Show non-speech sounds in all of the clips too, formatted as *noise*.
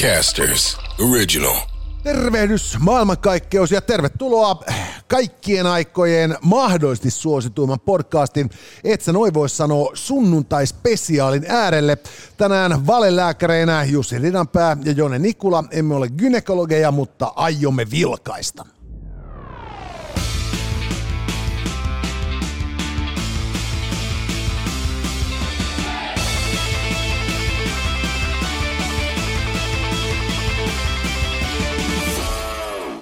Podcasters Original. Tervehdys maailmankaikkeus ja tervetuloa kaikkien aikojen mahdollisesti suosituimman podcastin, et sä noin voi sanoa sunnuntai-spesiaalin äärelle. Tänään valelääkäreinä Jussi Ridanpää ja Jone Nikula. Emme ole gynekologeja, mutta aiomme vilkaista.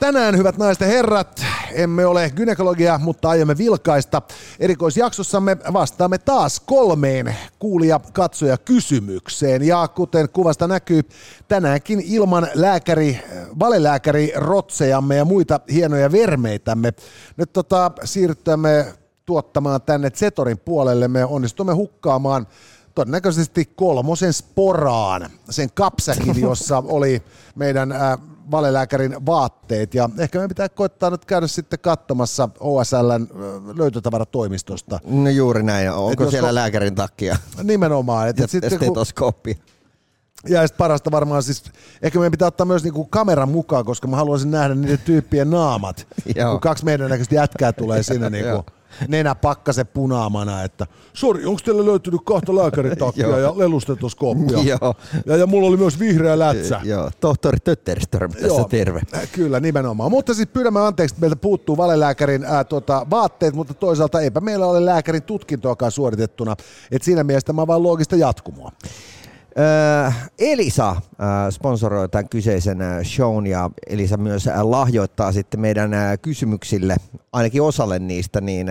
Tänään, hyvät naiset ja herrat, emme ole gynekologia, mutta aiomme vilkaista. Erikoisjaksossamme vastaamme taas kolmeen kuulija katsoja kysymykseen. Ja kuten kuvasta näkyy, tänäänkin ilman lääkäri, valelääkäri rotsejamme ja muita hienoja vermeitämme. Nyt tota, siirryttämme tuottamaan tänne Zetorin puolelle. Me onnistumme hukkaamaan todennäköisesti kolmosen sporaan, sen kapsäkin, *laughs* jossa oli meidän äh, valelääkärin vaatteet. Ja ehkä me pitää koittaa nyt käydä sitten katsomassa OSLn löytötavaratoimistosta. No juuri näin. Onko et siellä ko- lääkärin takia? Nimenomaan. Et, ja sitten stetoskooppi. Ja sitten parasta varmaan siis, ehkä meidän pitää ottaa myös niinku kameran mukaan, koska mä haluaisin nähdä niiden tyyppien naamat. *laughs* kun kaksi meidän näköistä jätkää tulee sinne *laughs* niinku nenä pakkase punaamana, että sori, onko teillä löytynyt kahta lääkäritakkia *laughs* ja lelustetoskooppia? Joo. Ja, ja mulla oli myös vihreä lätsä. *laughs* Joo, tohtori Tötterström tässä Joo. terve. Äh, kyllä, nimenomaan. Mutta siis pyydämme anteeksi, että meiltä puuttuu valelääkärin ää, tota, vaatteet, mutta toisaalta eipä meillä ole lääkärin tutkintoakaan suoritettuna. Et siinä mielessä tämä on vain loogista jatkumoa. Elisa sponsoroi tämän kyseisen shown ja Elisa myös lahjoittaa sitten meidän kysymyksille, ainakin osalle niistä, niin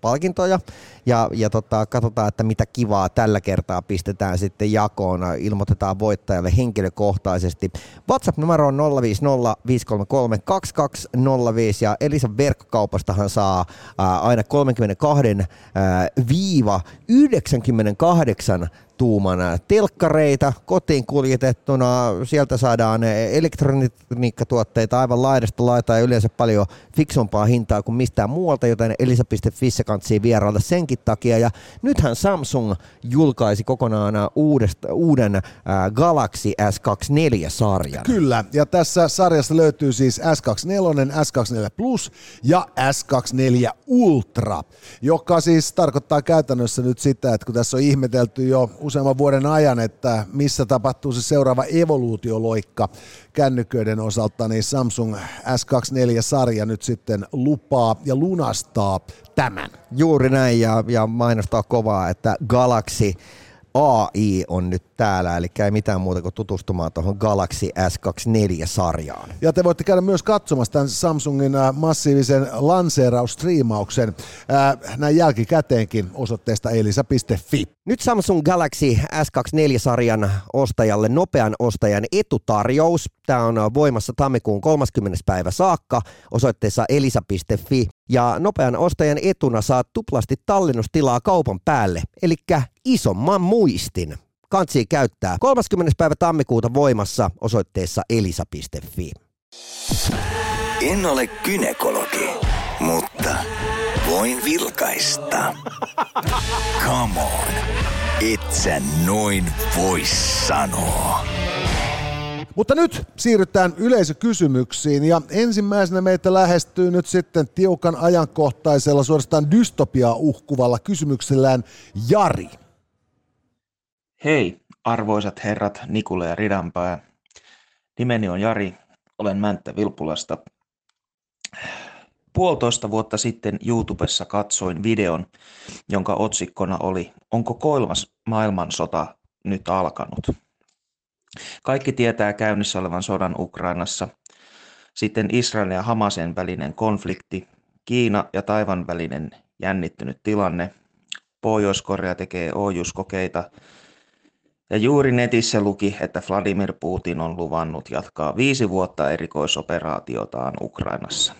palkintoja. Ja, ja tota, katsotaan, että mitä kivaa tällä kertaa pistetään sitten jakoon. Ilmoitetaan voittajalle henkilökohtaisesti. WhatsApp-numero on 050 ja Elisan verkkokaupastahan saa aina 32 viiva 98 tuuman telkkareita kotiin kuljetettuna. Sieltä saadaan elektroniikkatuotteita aivan laidasta laitaa ja yleensä paljon fiksumpaa hintaa kuin mistään muualta, joten elisa.fi kantsii vierailla senkin takia. Ja nythän Samsung julkaisi kokonaan uudesta, uuden äh, Galaxy S24-sarjan. Kyllä, ja tässä sarjassa löytyy siis S24, S24 Plus ja S24 Ultra, joka siis tarkoittaa käytännössä nyt sitä, että kun tässä on ihmetelty jo useamman vuoden ajan, että missä tapahtuu se seuraava evoluutioloikka kännyköiden osalta, niin Samsung S24-sarja nyt sitten lupaa ja lunastaa tämän. Juuri näin ja, ja mainostaa kovaa, että Galaxy AI on nyt täällä, eli ei mitään muuta kuin tutustumaan tuohon Galaxy S24-sarjaan. Ja te voitte käydä myös katsomassa tämän Samsungin äh, massiivisen lanseerausstriimauksen äh, näin jälkikäteenkin osoitteesta elisa.fi. Nyt Samsung Galaxy S24-sarjan ostajalle nopean ostajan etutarjous. Tämä on voimassa tammikuun 30. päivä saakka osoitteessa elisa.fi. Ja nopean ostajan etuna saat tuplasti tallennustilaa kaupan päälle, eli isomman muistin. Kansi käyttää 30. päivä tammikuuta voimassa osoitteessa elisa.fi. En ole kynekologi, mutta voin vilkaista. Come on, et sä noin voi sanoa. Mutta nyt siirrytään yleisökysymyksiin ja ensimmäisenä meitä lähestyy nyt sitten tiukan ajankohtaisella suorastaan dystopiaa uhkuvalla kysymyksellään Jari. Hei, arvoisat herrat Nikule ja Ridanpää. Nimeni on Jari, olen Mänttä Vilpulasta. Puolitoista vuotta sitten YouTubessa katsoin videon, jonka otsikkona oli Onko kolmas maailmansota nyt alkanut? Kaikki tietää käynnissä olevan sodan Ukrainassa, sitten Israelin ja Hamasen välinen konflikti, Kiina ja Taivan välinen jännittynyt tilanne, Pohjois-Korea tekee ohjuskokeita. Ja juuri netissä luki, että Vladimir Putin on luvannut jatkaa viisi vuotta erikoisoperaatiotaan Ukrainassa.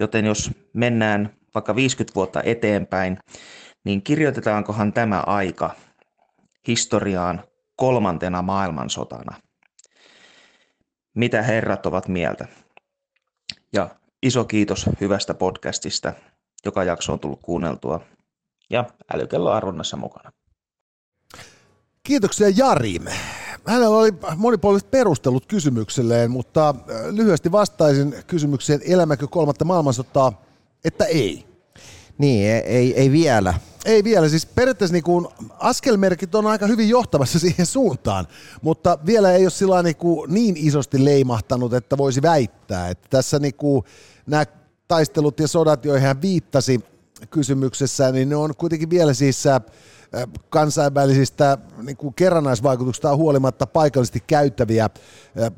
Joten jos mennään vaikka 50 vuotta eteenpäin, niin kirjoitetaankohan tämä aika historiaan kolmantena maailmansotana? Mitä herrat ovat mieltä? Ja iso kiitos hyvästä podcastista, joka jakso on tullut kuunneltua ja älykello arvonnassa mukana. Kiitoksia Jari. hänellä oli monipuoliset perustelut kysymykselleen, mutta lyhyesti vastaisin kysymykseen, elämäkö kolmatta maailmansotaa, että ei. Niin, ei, ei, vielä. Ei vielä, siis periaatteessa niin kuin askelmerkit on aika hyvin johtamassa *laughs* siihen suuntaan, mutta vielä ei ole sillä niin, kuin niin isosti leimahtanut, että voisi väittää, että tässä niin kuin nämä taistelut ja sodat, joihin hän viittasi kysymyksessä, niin ne on kuitenkin vielä siis äh, kansainvälisistä niin kuin kerrannaisvaikutuksista huolimatta paikallisesti käyttäviä äh,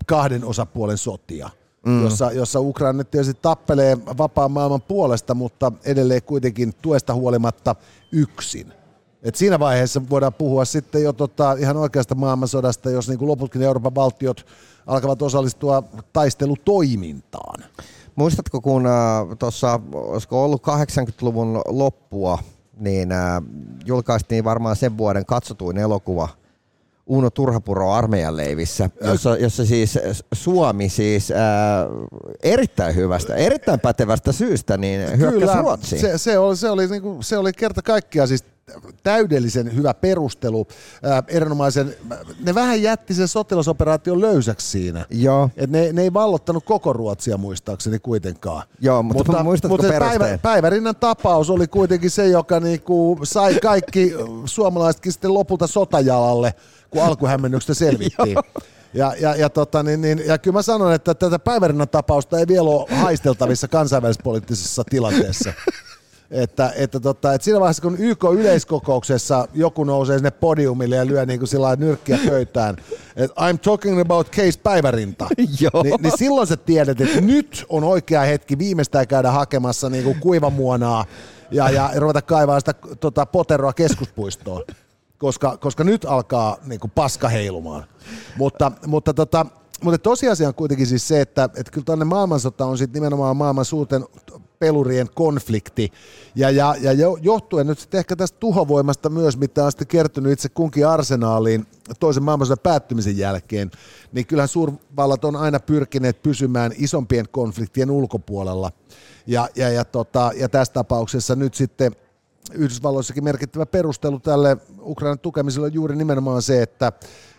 kahden osapuolen sotia. Mm. Jossa, jossa Ukraina tietysti tappelee vapaan maailman puolesta, mutta edelleen kuitenkin tuesta huolimatta yksin. Et siinä vaiheessa voidaan puhua sitten jo tota ihan oikeasta maailmansodasta, jos niin kuin loputkin Euroopan valtiot alkavat osallistua taistelutoimintaan. Muistatko, kun äh, tuossa, olisiko ollut 80-luvun loppua, niin äh, julkaistiin varmaan sen vuoden katsotuin elokuva Uno Turhapuro armeijan leivissä, jossa, jossa siis Suomi siis äh, erittäin hyvästä, erittäin pätevästä syystä niin hyökkäsi Ruotsiin. Se, se, oli, se, oli, niin kuin, se oli kerta kaikkiaan siis täydellisen hyvä perustelu, ää, erinomaisen, ne vähän jätti sen sotilasoperaation löysäksi siinä. Joo. Et ne, ne ei vallottanut koko Ruotsia muistaakseni kuitenkaan. Joo, mutta, mutta muistatko mutta päivä, Päivärinnan tapaus oli kuitenkin se, joka niinku sai kaikki suomalaisetkin sitten lopulta sotajalalle, kun alkuhämmennyksestä selvittiin. *laughs* Ja, ja, ja, tota, niin, niin, ja kyllä mä sanon, että tätä päivärinnan tapausta ei vielä ole haisteltavissa kansainvälispoliittisessa tilanteessa. *laughs* Että, että, tota, että siinä vaiheessa, kun YK-yleiskokouksessa joku nousee sinne podiumille ja lyö niin kuin sillä nyrkkiä pöytään, että I'm talking about case päivärinta, *laughs* niin, niin silloin sä tiedät, että nyt on oikea hetki viimeistään käydä hakemassa niin kuin kuivamuonaa ja, ja ruveta kaivaa sitä tota, poteroa keskuspuistoon, koska, koska nyt alkaa niin kuin paska heilumaan. Mutta, mutta tota, mutta tosiasia on kuitenkin siis se, että, että kyllä tänne maailmansota on sitten nimenomaan maailman suurten pelurien konflikti. Ja, ja, ja johtuen nyt sitten ehkä tästä tuhovoimasta myös, mitä on sitten kertynyt itse kunkin arsenaaliin toisen maailmansodan päättymisen jälkeen, niin kyllähän suurvallat on aina pyrkineet pysymään isompien konfliktien ulkopuolella. Ja, ja, ja, tota, ja tässä tapauksessa nyt sitten Yhdysvalloissakin merkittävä perustelu tälle Ukrainan tukemiselle on juuri nimenomaan se, että,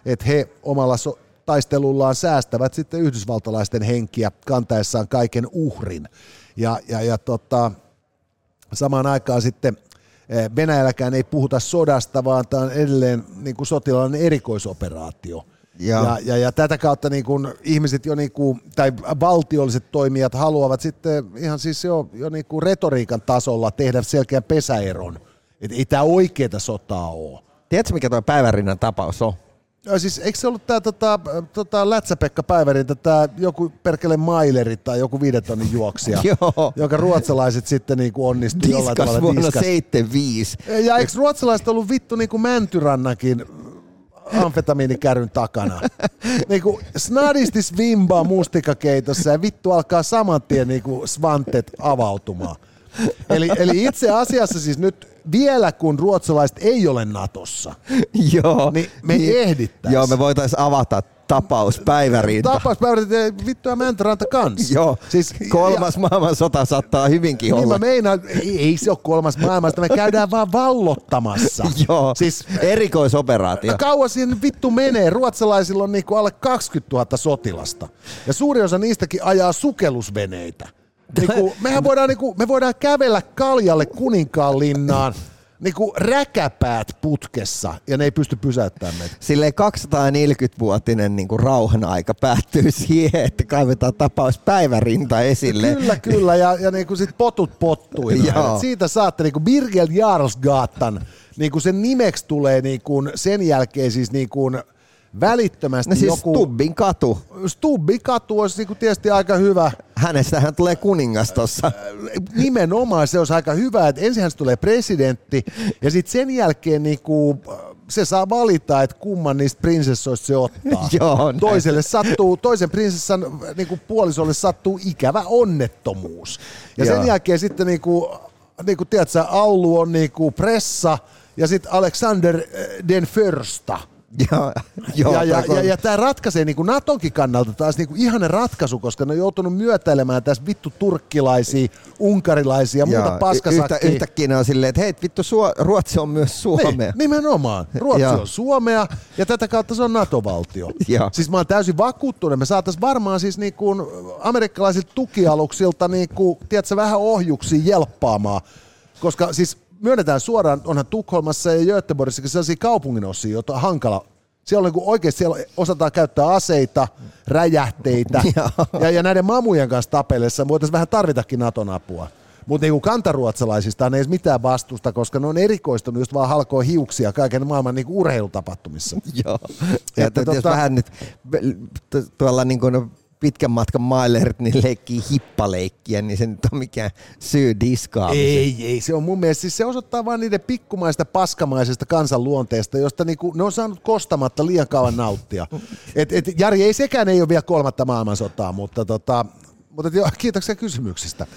että he omalla so- taistelullaan säästävät sitten yhdysvaltalaisten henkiä kantaessaan kaiken uhrin. Ja, ja, ja tota, samaan aikaan sitten eh, Venäjälläkään ei puhuta sodasta, vaan tämä on edelleen niin kuin sotilaallinen erikoisoperaatio. Ja, ja, ja, ja tätä kautta niin kuin ihmiset jo niin kuin, tai valtiolliset toimijat haluavat sitten ihan siis jo, jo niin kuin retoriikan tasolla tehdä selkeän pesäeron. Että ei tämä oikeaa sotaa ole. Tiedätkö, mikä tuo päivärinnan tapaus on? Ja siis eikö se ollut tämä tota, tota Lätsäpekka Päivärin, tämä joku perkele Maileri tai joku viidetonnin juoksija, *laughs* jonka ruotsalaiset sitten niinku onnistui jollain tavalla vuonna diskas. 75. Ja eikö ruotsalaiset ollut vittu niinku Mäntyrannakin amfetamiinikäryn takana. *laughs* niinku snadisti svimbaa mustikakeitossa ja vittu alkaa saman tien niinku svantet avautumaan. Eli, eli itse asiassa siis nyt vielä kun ruotsalaiset ei ole Natossa, Joo, niin me niin, ehdittäisiin. Joo, me voitaisiin avata tapaus päivärinta. Tapaus päivärinta, vittu ja Mäntäranta kanssa. Joo, siis, kolmas ja, maailmansota saattaa hyvinkin niin olla. Mä meinaan, ei, ei se ole kolmas maailmasta, me käydään vaan vallottamassa. *laughs* Joo, siis, erikoisoperaatio. Kauan siinä vittu menee, ruotsalaisilla on niinku alle 20 000 sotilasta. Ja suuri osa niistäkin ajaa sukellusveneitä. Niinku, *laughs* mehän voidaan, niinku, me voidaan kävellä kaljalle kuninkaan linnaan niinku räkäpäät putkessa ja ne ei pysty pysäyttämään meitä. Silleen 240-vuotinen niinku rauhan aika päättyy siihen, että kaivetaan tapaus päivärinta esille. Kyllä, kyllä ja, ja niinku sit potut pottuina. *laughs* Siitä saatte niinku Birgel Jarlsgatan, niinku sen nimeksi tulee niinku sen jälkeen siis niinku välittömästi no siis joku... Stubbin katu. Stubbin katu olisi niin tietysti aika hyvä. Hänestähän tulee kuningas tuossa. Nimenomaan se olisi aika hyvä, että ensin tulee presidentti ja sitten sen jälkeen niin kuin, se saa valita, että kumman niistä prinsessoista se ottaa. *laughs* Joo, Toiselle sattuu, toisen prinsessan niin kuin puolisolle sattuu ikävä onnettomuus. Ja Joo. sen jälkeen sitten niin kuin, niin kuin tiedätkö, Allu on niin kuin pressa ja sitten Alexander den Första – Ja, joo, ja, ja, ja, ja tämä ratkaisee niin kuin Natonkin kannalta taas niin kuin ihanen ratkaisu, koska ne on joutunut myötäilemään tässä vittu turkkilaisia, unkarilaisia ja muuta Joo, paskasakkia. Yhtä, yhtäkkiä ne on silleen, että hei vittu, Suo, Ruotsi on myös Suomea. Niin, nimenomaan. Ruotsi Joo. on Suomea ja tätä kautta se on NATO-valtio. Joo. Siis mä oon täysin vakuuttunut, me saataisiin varmaan siis niin kuin amerikkalaisilta tukialuksilta niin kuin, tiedätkö, vähän ohjuksia jelppaamaan, koska siis myönnetään suoraan, onhan Tukholmassa ja Göteborgissakin sellaisia kaupunginosia, joita on hankala siellä on niin oikeasti siellä osataan käyttää aseita, räjähteitä *laughs* ja, ja näiden mamujen kanssa tapellessa voitaisiin vähän tarvitakin Naton apua. Mutta niinku kantaruotsalaisista ei edes mitään vastusta, koska ne on erikoistunut just vaan halkoa hiuksia kaiken maailman niinku urheilutapahtumissa. *laughs* Joo. Ja Että jos tota- vähän nyt tu- tuolla niin kuin pitkän matkan mailerit niin leikkii hippaleikkiä, niin se nyt on mikään syy diskaamiseen. Ei, ei, se on mun mielestä, siis se osoittaa vain niiden pikkumaista paskamaisesta kansanluonteesta, josta niinku, ne on saanut kostamatta liian kauan nauttia. *laughs* Et, et, Jari, ei sekään ei ole vielä kolmatta maailmansotaa, mutta, tota, mutta joo, kiitoksia kysymyksistä.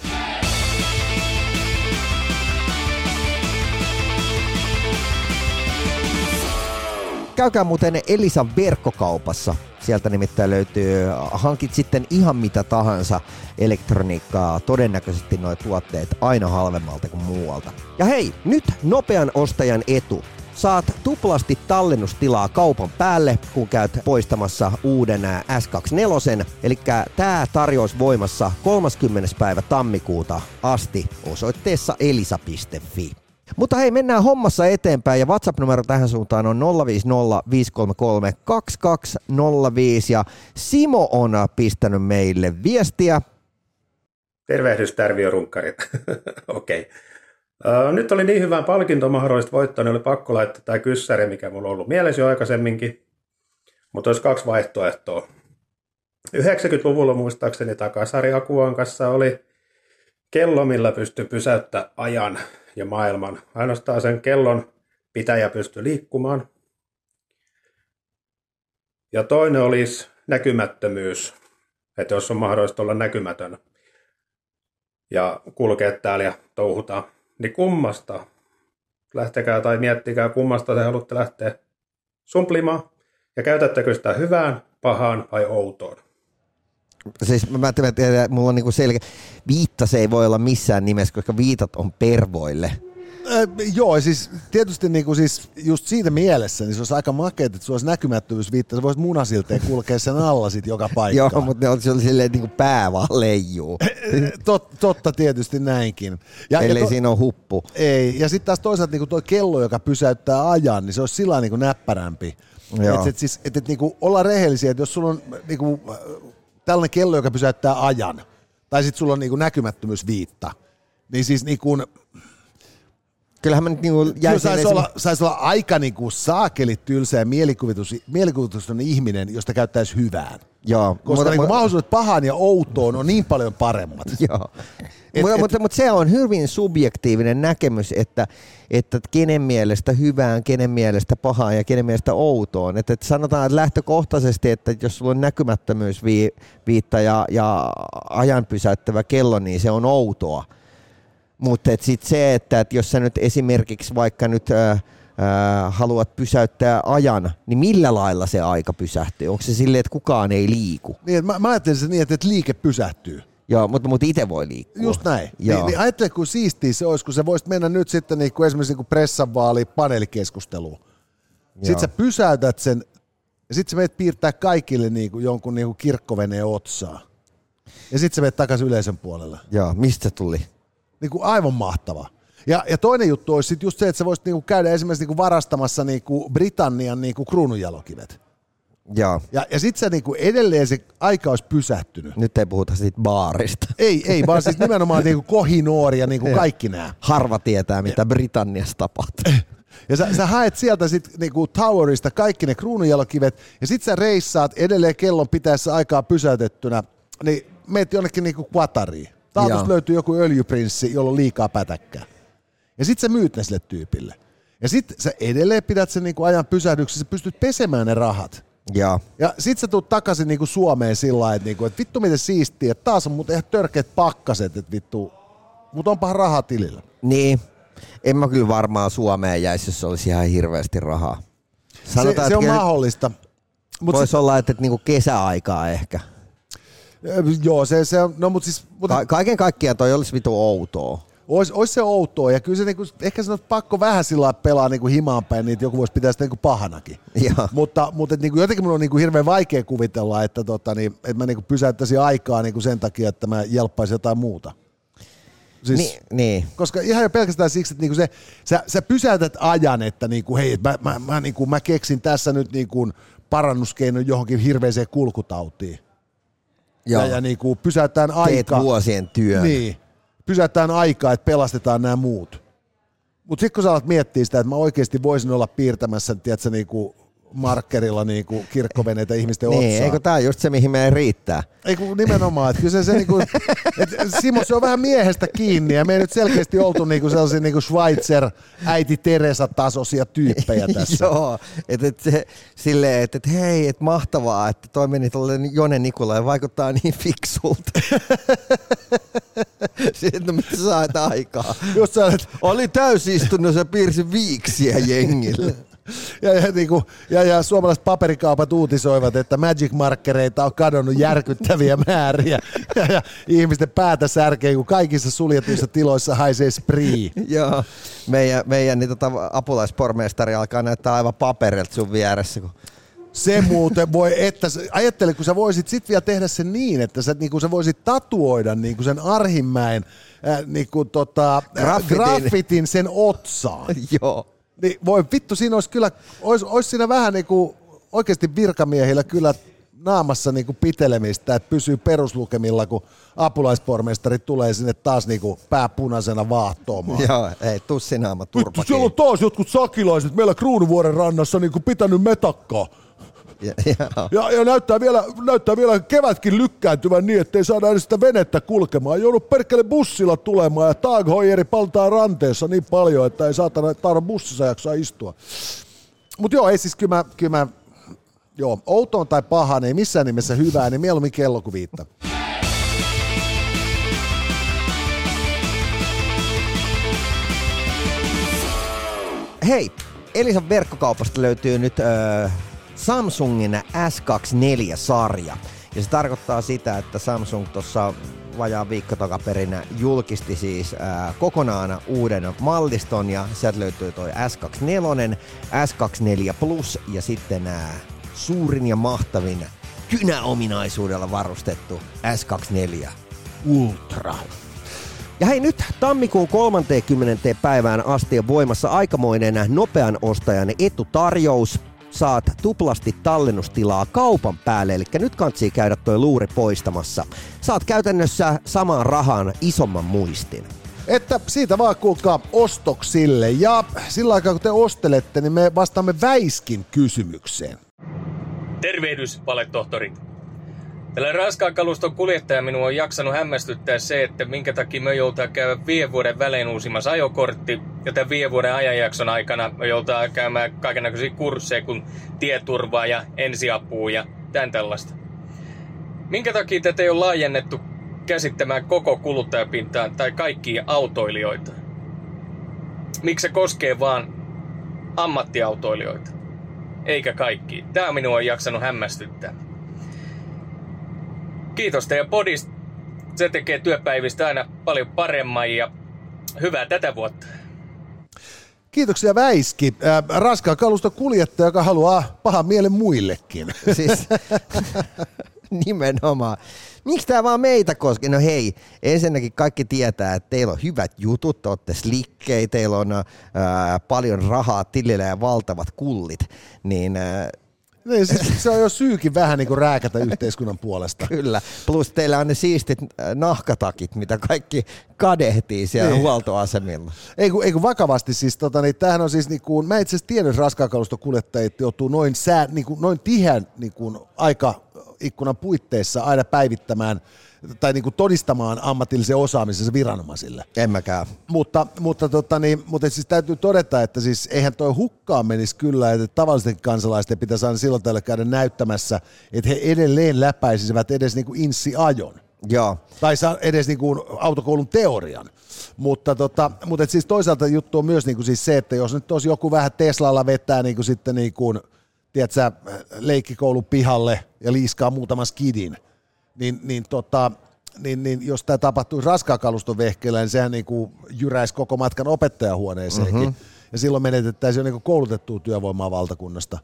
Käykää muuten Elisan verkkokaupassa. Sieltä nimittäin löytyy, hankit sitten ihan mitä tahansa elektroniikkaa, todennäköisesti nuo tuotteet aina halvemmalta kuin muualta. Ja hei, nyt nopean ostajan etu. Saat tuplasti tallennustilaa kaupan päälle, kun käyt poistamassa uuden ää, S24. Eli tämä tarjous voimassa 30. päivä tammikuuta asti osoitteessa elisa.fi. Mutta hei, mennään hommassa eteenpäin ja WhatsApp-numero tähän suuntaan on 050 533 2205 ja Simo on pistänyt meille viestiä. Tervehdys Tärviö-runkkarit. *laughs* Okei. Okay. Nyt oli niin hyvää palkintoa mahdollista voittaa, niin oli pakko laittaa tämä kyssäri, mikä mulla on ollut mielessä jo aikaisemminkin. Mutta olisi kaksi vaihtoehtoa. 90-luvulla muistaakseni takasari Akuan kanssa oli kello, millä pystyi pysäyttämään ajan ja maailman. Ainoastaan sen kellon pitäjä pystyi liikkumaan. Ja toinen olisi näkymättömyys, että jos on mahdollista olla näkymätön ja kulkea täällä ja touhuta, niin kummasta? Lähtekää tai miettikää, kummasta te haluatte lähteä sumplimaan. Ja käytättekö sitä hyvään, pahaan vai outoon? Siis mä, mä tiedän, että mulla on niinku selkeä, viitta se ei voi olla missään nimessä, koska viitat on pervoille. Äh, joo, siis tietysti niinku siis just siitä mielessä, niin se olisi aika makeet, että sulla olisi näkymättömyysviitta, sä voisit munasilteen kulkea sen alla sit joka *laughs* paikkaan. Joo, mutta ne on, se on silleen niinku pää vaan leijuu. *laughs* Tot, totta tietysti näinkin. Ja, Ellei ja to, siinä on huppu. ei, ja sitten taas toisaalta niinku toi kello, joka pysäyttää ajan, niin se olisi sillä niinku näppärämpi. Että et, siis, et, et niinku olla rehellisiä, että jos sulla on niinku, äh, tällainen kello, joka pysäyttää ajan, tai sitten sulla on niinku näkymättömyysviitta, niin siis niinku, Kyllähän mä nyt niinku Kyllä jäin saisi olla, sais olla aika niinku saakeli tylsä ja mielikuvitus, mielikuvituston ihminen, josta käyttäisi hyvään. Joo, Koska mutta, niinku mahdollisuudet pahaan ja outoon on niin paljon paremmat. *laughs* Joo. Et- mutta, et- mutta, mutta se on hyvin subjektiivinen näkemys, että, että kenen mielestä hyvään, kenen mielestä pahaan ja kenen mielestä outoon. Että, että sanotaan että lähtökohtaisesti, että jos sulla on näkymättömyysviitta ja, ja ajan pysäyttävä kello, niin se on outoa. Mutta sitten se, että, että jos sä nyt esimerkiksi vaikka nyt äh, äh, haluat pysäyttää ajan, niin millä lailla se aika pysähtyy? Onko se silleen, että kukaan ei liiku? Niin, mä, mä ajattelin sen niin, että, että liike pysähtyy. Joo, mutta, mutta itse voi liikkua. Just näin. Joo. Niin, niin ajattele, kun siistiä se olisi, kun sä voisit mennä nyt sitten niin kuin esimerkiksi niin kuin pressanvaali paneelikeskusteluun. Sitten sä pysäytät sen ja sitten sä menet piirtää kaikille niin kuin jonkun niin kuin kirkkoveneen otsaa. Ja sitten sä menet takaisin yleisön puolelle. Joo, mistä tuli? Niin kuin aivan mahtava. Ja, ja toinen juttu olisi sit just se, että sä voisit niinku käydä esimerkiksi niinku varastamassa niinku Britannian niinku kruununjalokivet. Joo. Ja, ja sitten se niinku edelleen se aika olisi pysähtynyt. Nyt ei puhuta siitä baarista. Ei, ei, vaan siis nimenomaan niinku kohinoori ja niinku kaikki nämä. Harva tietää, mitä Britanniassa tapahtuu. Ja sä, sä haet sieltä sitten niinku Towerista kaikki ne kruununjalokivet, ja sit sä reissaat edelleen kellon pitäessä aikaa pysäytettynä, niin meet jonnekin niinku Qatariin. Taatusti Joo. löytyy joku öljyprinssi, jolla on liikaa pätäkkää. Ja sit sä myyt ne sille tyypille. Ja sit sä edelleen pidät sen niinku ajan pysähdyksessä, sä pystyt pesemään ne rahat. Joo. Ja sit sä tuut takaisin niinku Suomeen sillä lailla, että niinku, et vittu miten siistiä, että taas on mut ihan törkeät pakkaset, että vittu, mut onpahan rahaa tilillä. Niin. En mä kyllä varmaan Suomeen jäisi, jos olisi ihan hirveästi rahaa. Sanotaan, se, se on mahdollista. Mut Voisi olla, että, että niinku kesäaikaa ehkä. Joo, se, se on, no mut siis, mutta Ka- kaiken kaikkiaan toi olisi vitu outoa. Ois, ois se outoa ja kyllä se niinku, ehkä se on pakko vähän sillä lailla pelaa niinku himaan päin, niin että joku voisi pitää sitä niinku pahanakin. Joo. Mutta, mutta et niinku, jotenkin mun on niinku hirveän vaikea kuvitella, että, tota, niin, että mä niinku pysäyttäisin aikaa niinku sen takia, että mä jelppaisin jotain muuta. Siis, Ni, niin. koska ihan jo pelkästään siksi, että niinku se, sä, sä pysäytät ajan, että niinku, hei, mä, mä, mä, niinku, mä keksin tässä nyt niinku parannuskeinon johonkin hirveäseen kulkutautiin. Joo. Ja, ja niinku, pysäytään Teet aikaa. vuosien työn. Niin. Pysäytään aikaa, että pelastetaan nämä muut. Mutta sitten kun sä alat miettiä sitä, että mä oikeasti voisin olla piirtämässä, tiedätkö, niinku markkerilla niinku kirkkoveneitä ihmisten Niin, otsaan. eikö tää just se, mihin meidän riittää? Ei kun nimenomaan, että kyllä se, se niinku, *laughs* et Simo, se on vähän miehestä kiinni ja me ei nyt selkeästi oltu niinku sellaisia niinku Schweitzer, äiti Teresa tasoisia tyyppejä *laughs* tässä. Joo, että et se, silleen, että et, hei, että mahtavaa, että toi meni tuolle Jone Nikula ja vaikuttaa niin fiksulta. *laughs* Sitten, no mitä sä aikaa? Just sä olet, Oli täysistunnossa piirsi viiksiä jengille. Ja, ja, niinku, ja, ja suomalaiset paperikaupat uutisoivat, että Magic Markereita on kadonnut järkyttäviä määriä. Ja, ja ihmisten päätä särkee, kun kaikissa suljetuissa tiloissa haisee spree. Joo, meidän, meidän niin tota, apulaispormestari alkaa näyttää aivan paperilta sun vieressä. Kun... Se muuten voi, että ajattele, kun sä voisit sit vielä tehdä sen niin, että sä, niin sä voisit tatuoida niin kuin sen Arhimäen äh, niin kuin tota, Graffitin. graffitin sen otsaan. *laughs* Joo. Niin voi vittu, siinä olisi kyllä, olisi, olisi siinä vähän niin kuin oikeasti virkamiehillä kyllä naamassa niin kuin pitelemistä, että pysyy peruslukemilla, kun apulaispormestari tulee sinne taas niin kuin pääpunaisena vaahtoamaan. Joo, ei, tussinaama Vittu, turpa siellä on taas jotkut sakilaiset meillä Kruunuvuoren rannassa niin kuin pitänyt metakkaa. Ja, *laughs* joo. Ja, ja näyttää, vielä, näyttää vielä kevätkin lykkääntyvän niin, ettei saada edes sitä venettä kulkemaan. Joudut perkele bussilla tulemaan ja Tag Heueri paltaa ranteessa niin paljon, että ei saatana taida bussissa jaksaa istua. Mutta joo, ei siis kyllä mä, kyllä mä joo, outoon tai pahaan, ei missään nimessä hyvää, niin mieluummin kello kuin viittä. Hei, Elisan verkkokaupasta löytyy nyt ö, Samsungin S24-sarja. Ja se tarkoittaa sitä, että Samsung tuossa vajaa viikko takaperin julkisti siis ää, kokonaan uuden malliston ja sieltä löytyy toi S24, S24 Plus ja sitten ää, suurin ja mahtavin kynäominaisuudella varustettu S24 Ultra. Ja hei nyt tammikuun 30. päivään asti on voimassa aikamoinen nopean ostajan etutarjous. Saat tuplasti tallennustilaa kaupan päälle, eli nyt kantsii käydä toi luuri poistamassa. Saat käytännössä samaan rahaan isomman muistin. Että siitä vaan kuulkaa ostoksille ja sillä aikaa kun te ostelette, niin me vastaamme Väiskin kysymykseen. Tervehdys, valetohtori. Tällä raskaan kaluston kuljettaja minua on jaksanut hämmästyttää se, että minkä takia me joutaa käydä viiden vuoden välein uusimassa ajokortti, ja tämän viiden vuoden ajanjakson aikana me joutaa käymään kaikenlaisia kursseja, kun tieturvaa ja ensiapua ja tämän tällaista. Minkä takia tätä ei ole laajennettu käsittämään koko kuluttajapintaan tai kaikkia autoilijoita? Miksi se koskee vaan ammattiautoilijoita? Eikä kaikki. Tämä minua on jaksanut hämmästyttää. Kiitos teidän podista. Se tekee työpäivistä aina paljon paremman ja hyvää tätä vuotta. Kiitoksia Väiski, äh, raskaan kaluston kuljettaja, joka haluaa pahan mielen muillekin. *laughs* Siis *laughs* nimenomaan. Miksi tämä vaan meitä koskee? No hei, ensinnäkin kaikki tietää, että teillä on hyvät jutut, te olette slikkei, teillä on ää, paljon rahaa tilillä ja valtavat kullit. Niin ää, niin, siis se on jo syykin vähän niin kuin rääkätä yhteiskunnan puolesta. kyllä, plus teillä on ne siistit ää, nahkatakit, mitä kaikki kadehtii siellä Niin. huoltoasemilla. Ei kun, ei kun vakavasti siis, tota, niin tämähän on siis niin kuin, mä itse asiassa tiedän, että raskaan kaluston kuljettajat joutuu noin, sää, niin kuin, noin tiheän niin kuin, aikaikkunan puitteissa aina päivittämään tai niin kuin todistamaan ammatillisen osaamisensa viranomaisille. En mäkään. Mutta, mutta, tota, niin, mutta siis täytyy todeta, että siis eihän toi hukkaan menisi kyllä, että tavallisten kansalaisten pitäisi aina silloin tällä käydä näyttämässä, että he edelleen läpäisisivät edes niin kuin insi-ajon. Joo. Tai saa edes niin kuin autokoulun teorian. Mutta, tota, mutta et siis toisaalta juttu on myös niin kuin siis se, että jos nyt olisi joku vähän Teslalla vetää niin kuin sitten niin kuin tiedätkö, leikkikoulun pihalle ja liiskaa muutaman skidin, niin, niin, tota, niin, niin jos tämä tapahtuisi raskaan kaluston vehkeellä, niin sehän niin kuin jyräisi koko matkan opettajahuoneeseenkin. Mm-hmm. Ja silloin menetettäisiin jo niin koulutettua työvoimaa valtakunnasta.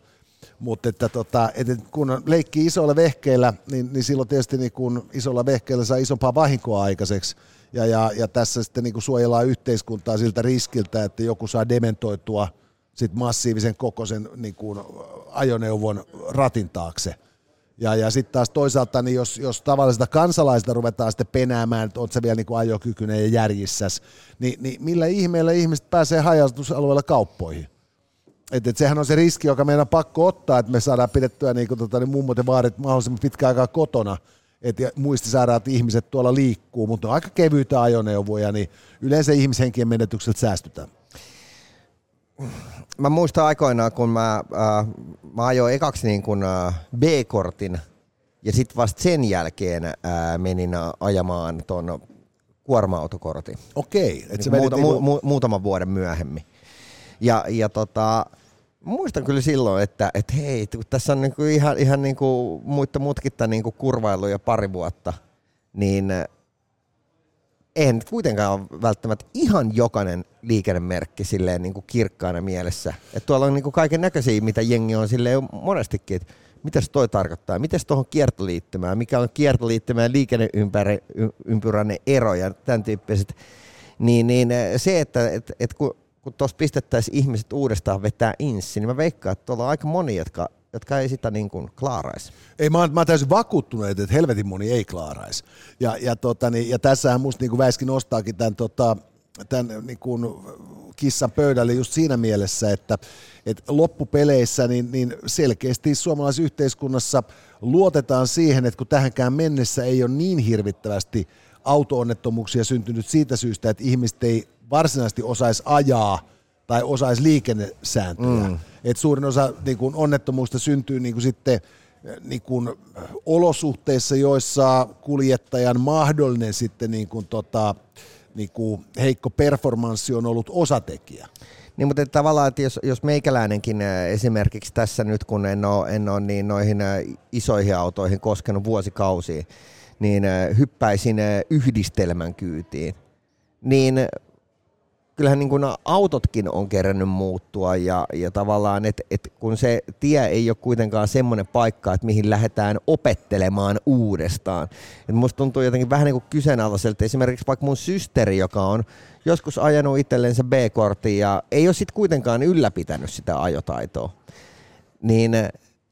Mutta että tota, et kun leikkii isoilla vehkeillä, niin, niin silloin tietysti niin kun isolla vehkeillä saa isompaa vahinkoa aikaiseksi. Ja, ja, ja tässä sitten niin suojellaan yhteiskuntaa siltä riskiltä, että joku saa dementoitua sit massiivisen kokoisen niin ajoneuvon ratin taakse. Ja, ja sitten taas toisaalta, niin jos, jos tavallisesta kansalaisista ruvetaan sitten penäämään, että sä vielä niin kuin ajokykyinen ja järjissäs, niin, niin millä ihmeellä ihmiset pääsee hajautusalueella kauppoihin? Et, et sehän on se riski, joka meidän on pakko ottaa, että me saadaan pidettyä niin kuin, tota, niin mummot ja vaarit mahdollisimman pitkään aikaa kotona, että muistisairaat ihmiset tuolla liikkuu, mutta on aika kevyitä ajoneuvoja, niin yleensä ihmishenkien menetykseltä säästytään. Mä muistan aikoinaan, kun mä, äh, mä ajoin ekaksi niin kuin, äh, B-kortin ja sitten vasta sen jälkeen äh, menin ajamaan tuon kuorma-autokortin. Okei. Et niin muuta, niinku... mu, mu, muutaman vuoden myöhemmin. Ja, ja tota, muistan kyllä silloin, että, että hei, tässä on niinku ihan, ihan niinku muita mutkitta niinku kurvailu jo pari vuotta, niin nyt kuitenkaan ole välttämättä ihan jokainen liikennemerkki silleen niin kuin kirkkaana mielessä. Et tuolla on niin kaiken näköisiä, mitä jengi on silleen monestikin, että mitä toi tarkoittaa, miten tuohon kiertoliittymään, mikä on kiertoliittymään liikenneympyrän ero ja tämän tyyppiset. Niin, niin se, että et, et kun, kun tuossa pistettäisiin ihmiset uudestaan vetää insi, niin mä veikkaan, että tuolla on aika moni, jotka jotka ei sitä niin kuin klaaraisi. Ei, mä, mä oon täysin vakuuttunut, että helvetin moni ei klaaraisi. Ja, ja, tota, niin, ja tässähän musta niin kuin Väiskin nostaakin tämän, tota, tämän niin kuin kissan pöydälle just siinä mielessä, että, että loppupeleissä niin, niin selkeästi suomalaisessa yhteiskunnassa luotetaan siihen, että kun tähänkään mennessä ei ole niin hirvittävästi auto-onnettomuuksia syntynyt siitä syystä, että ihmiset ei varsinaisesti osaisi ajaa – tai osaisi liikennesääntöjä. Mm. Et suurin osa niin kun onnettomuusta syntyy niin kun sitten niin kun olosuhteissa, joissa kuljettajan mahdollinen sitten niin kun tota, niin kun heikko performanssi on ollut osatekijä. Niin, mutta tavallaan, että jos, jos meikäläinenkin esimerkiksi tässä nyt, kun en ole, en ole niin noihin isoihin autoihin koskenut vuosikausiin, niin hyppäisin yhdistelmän kyytiin, niin kyllähän niin kuin autotkin on kerännyt muuttua ja, ja tavallaan, että et kun se tie ei ole kuitenkaan semmoinen paikka, että mihin lähdetään opettelemaan uudestaan. Et musta tuntuu jotenkin vähän niin kuin kyseenalaiselta esimerkiksi vaikka mun systeri, joka on joskus ajanut itsellensä B-kortin ja ei ole sitten kuitenkaan ylläpitänyt sitä ajotaitoa. Niin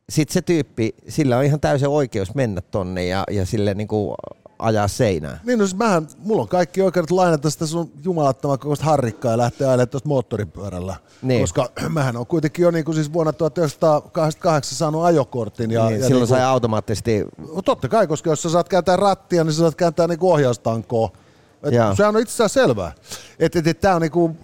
sitten se tyyppi, sillä on ihan täysin oikeus mennä tonne ja, ja sille niin kuin ajaa seinään. Niin, no siis mähän, mulla on kaikki oikeudet lainata sitä sun jumalattoman kokoista harrikkaa ja lähteä ajelemaan tuosta moottoripyörällä. Niin. Koska *clears throat* mähän on kuitenkin jo niin kuin siis vuonna 1988 saanut ajokortin. Ja, niin, ja silloin niin kuin, sai automaattisesti... No totta kai, koska jos sä saat kääntää rattia, niin sä saat kääntää niin ohjaustankoa. Et sehän on itsessään selvää. Että et, et, tämä on niinku,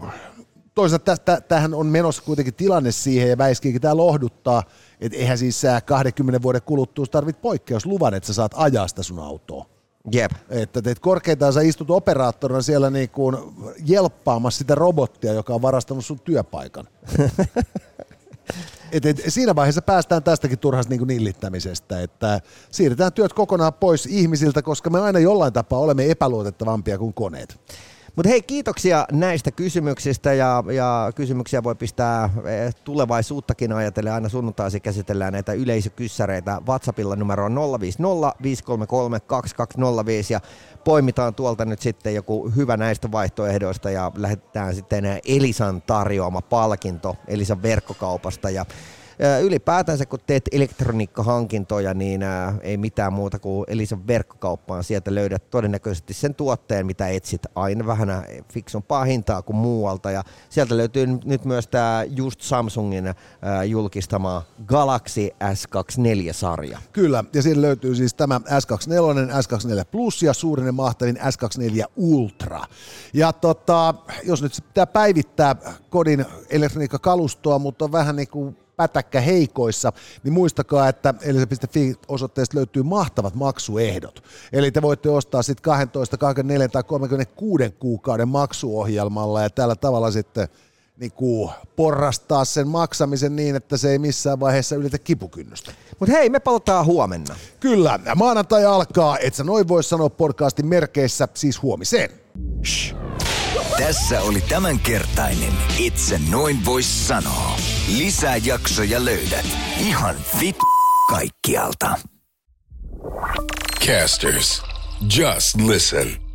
toisaalta tähän on menossa kuitenkin tilanne siihen ja väiskiinkin tämä lohduttaa, että eihän siis 20 vuoden kuluttua tarvit poikkeusluvan, että sä saat ajaa sitä sun autoa. Jep. Että teet korkeintaan sä istut operaattorina siellä niin kuin jelppaamassa sitä robottia, joka on varastanut sun työpaikan. *laughs* et, et, siinä vaiheessa päästään tästäkin turhasta niin nillittämisestä, että siirretään työt kokonaan pois ihmisiltä, koska me aina jollain tapaa olemme epäluotettavampia kuin koneet. Mutta hei, kiitoksia näistä kysymyksistä ja, ja kysymyksiä voi pistää eh, tulevaisuuttakin ajatellen. Aina sunnuntaisin käsitellään näitä yleisökyssäreitä. WhatsAppilla numero 050 533 2205 ja poimitaan tuolta nyt sitten joku hyvä näistä vaihtoehdoista ja lähetetään sitten Elisan tarjoama palkinto Elisan verkkokaupasta. Ja ylipäätänsä kun teet elektroniikkahankintoja, niin ei mitään muuta kuin Elisan verkkokauppaan. Sieltä löydät todennäköisesti sen tuotteen, mitä etsit. Aina vähän fiksumpaa hintaa kuin muualta. Ja sieltä löytyy nyt myös tämä just Samsungin julkistama Galaxy S24-sarja. Kyllä, ja siinä löytyy siis tämä S24, S24 Plus ja suurin ja mahtavin S24 Ultra. Ja tota, jos nyt pitää päivittää kodin elektroniikkakalustoa, mutta on vähän niin kuin pätäkkä heikoissa, niin muistakaa, että elisa.fi osoitteesta löytyy mahtavat maksuehdot. Eli te voitte ostaa sitten 12, 24 tai 36 kuukauden maksuohjelmalla ja tällä tavalla sitten niin kuin porrastaa sen maksamisen niin, että se ei missään vaiheessa ylitä kipukynnystä. Mutta hei, me palataan huomenna. Kyllä, maanantai alkaa, et sä noin voi sanoa podcastin merkeissä, siis huomiseen. Shh. Tässä oli tämänkertainen Itse noin vois sanoa. Lisää jaksoja löydät ihan vit kaikkialta. Casters, just listen.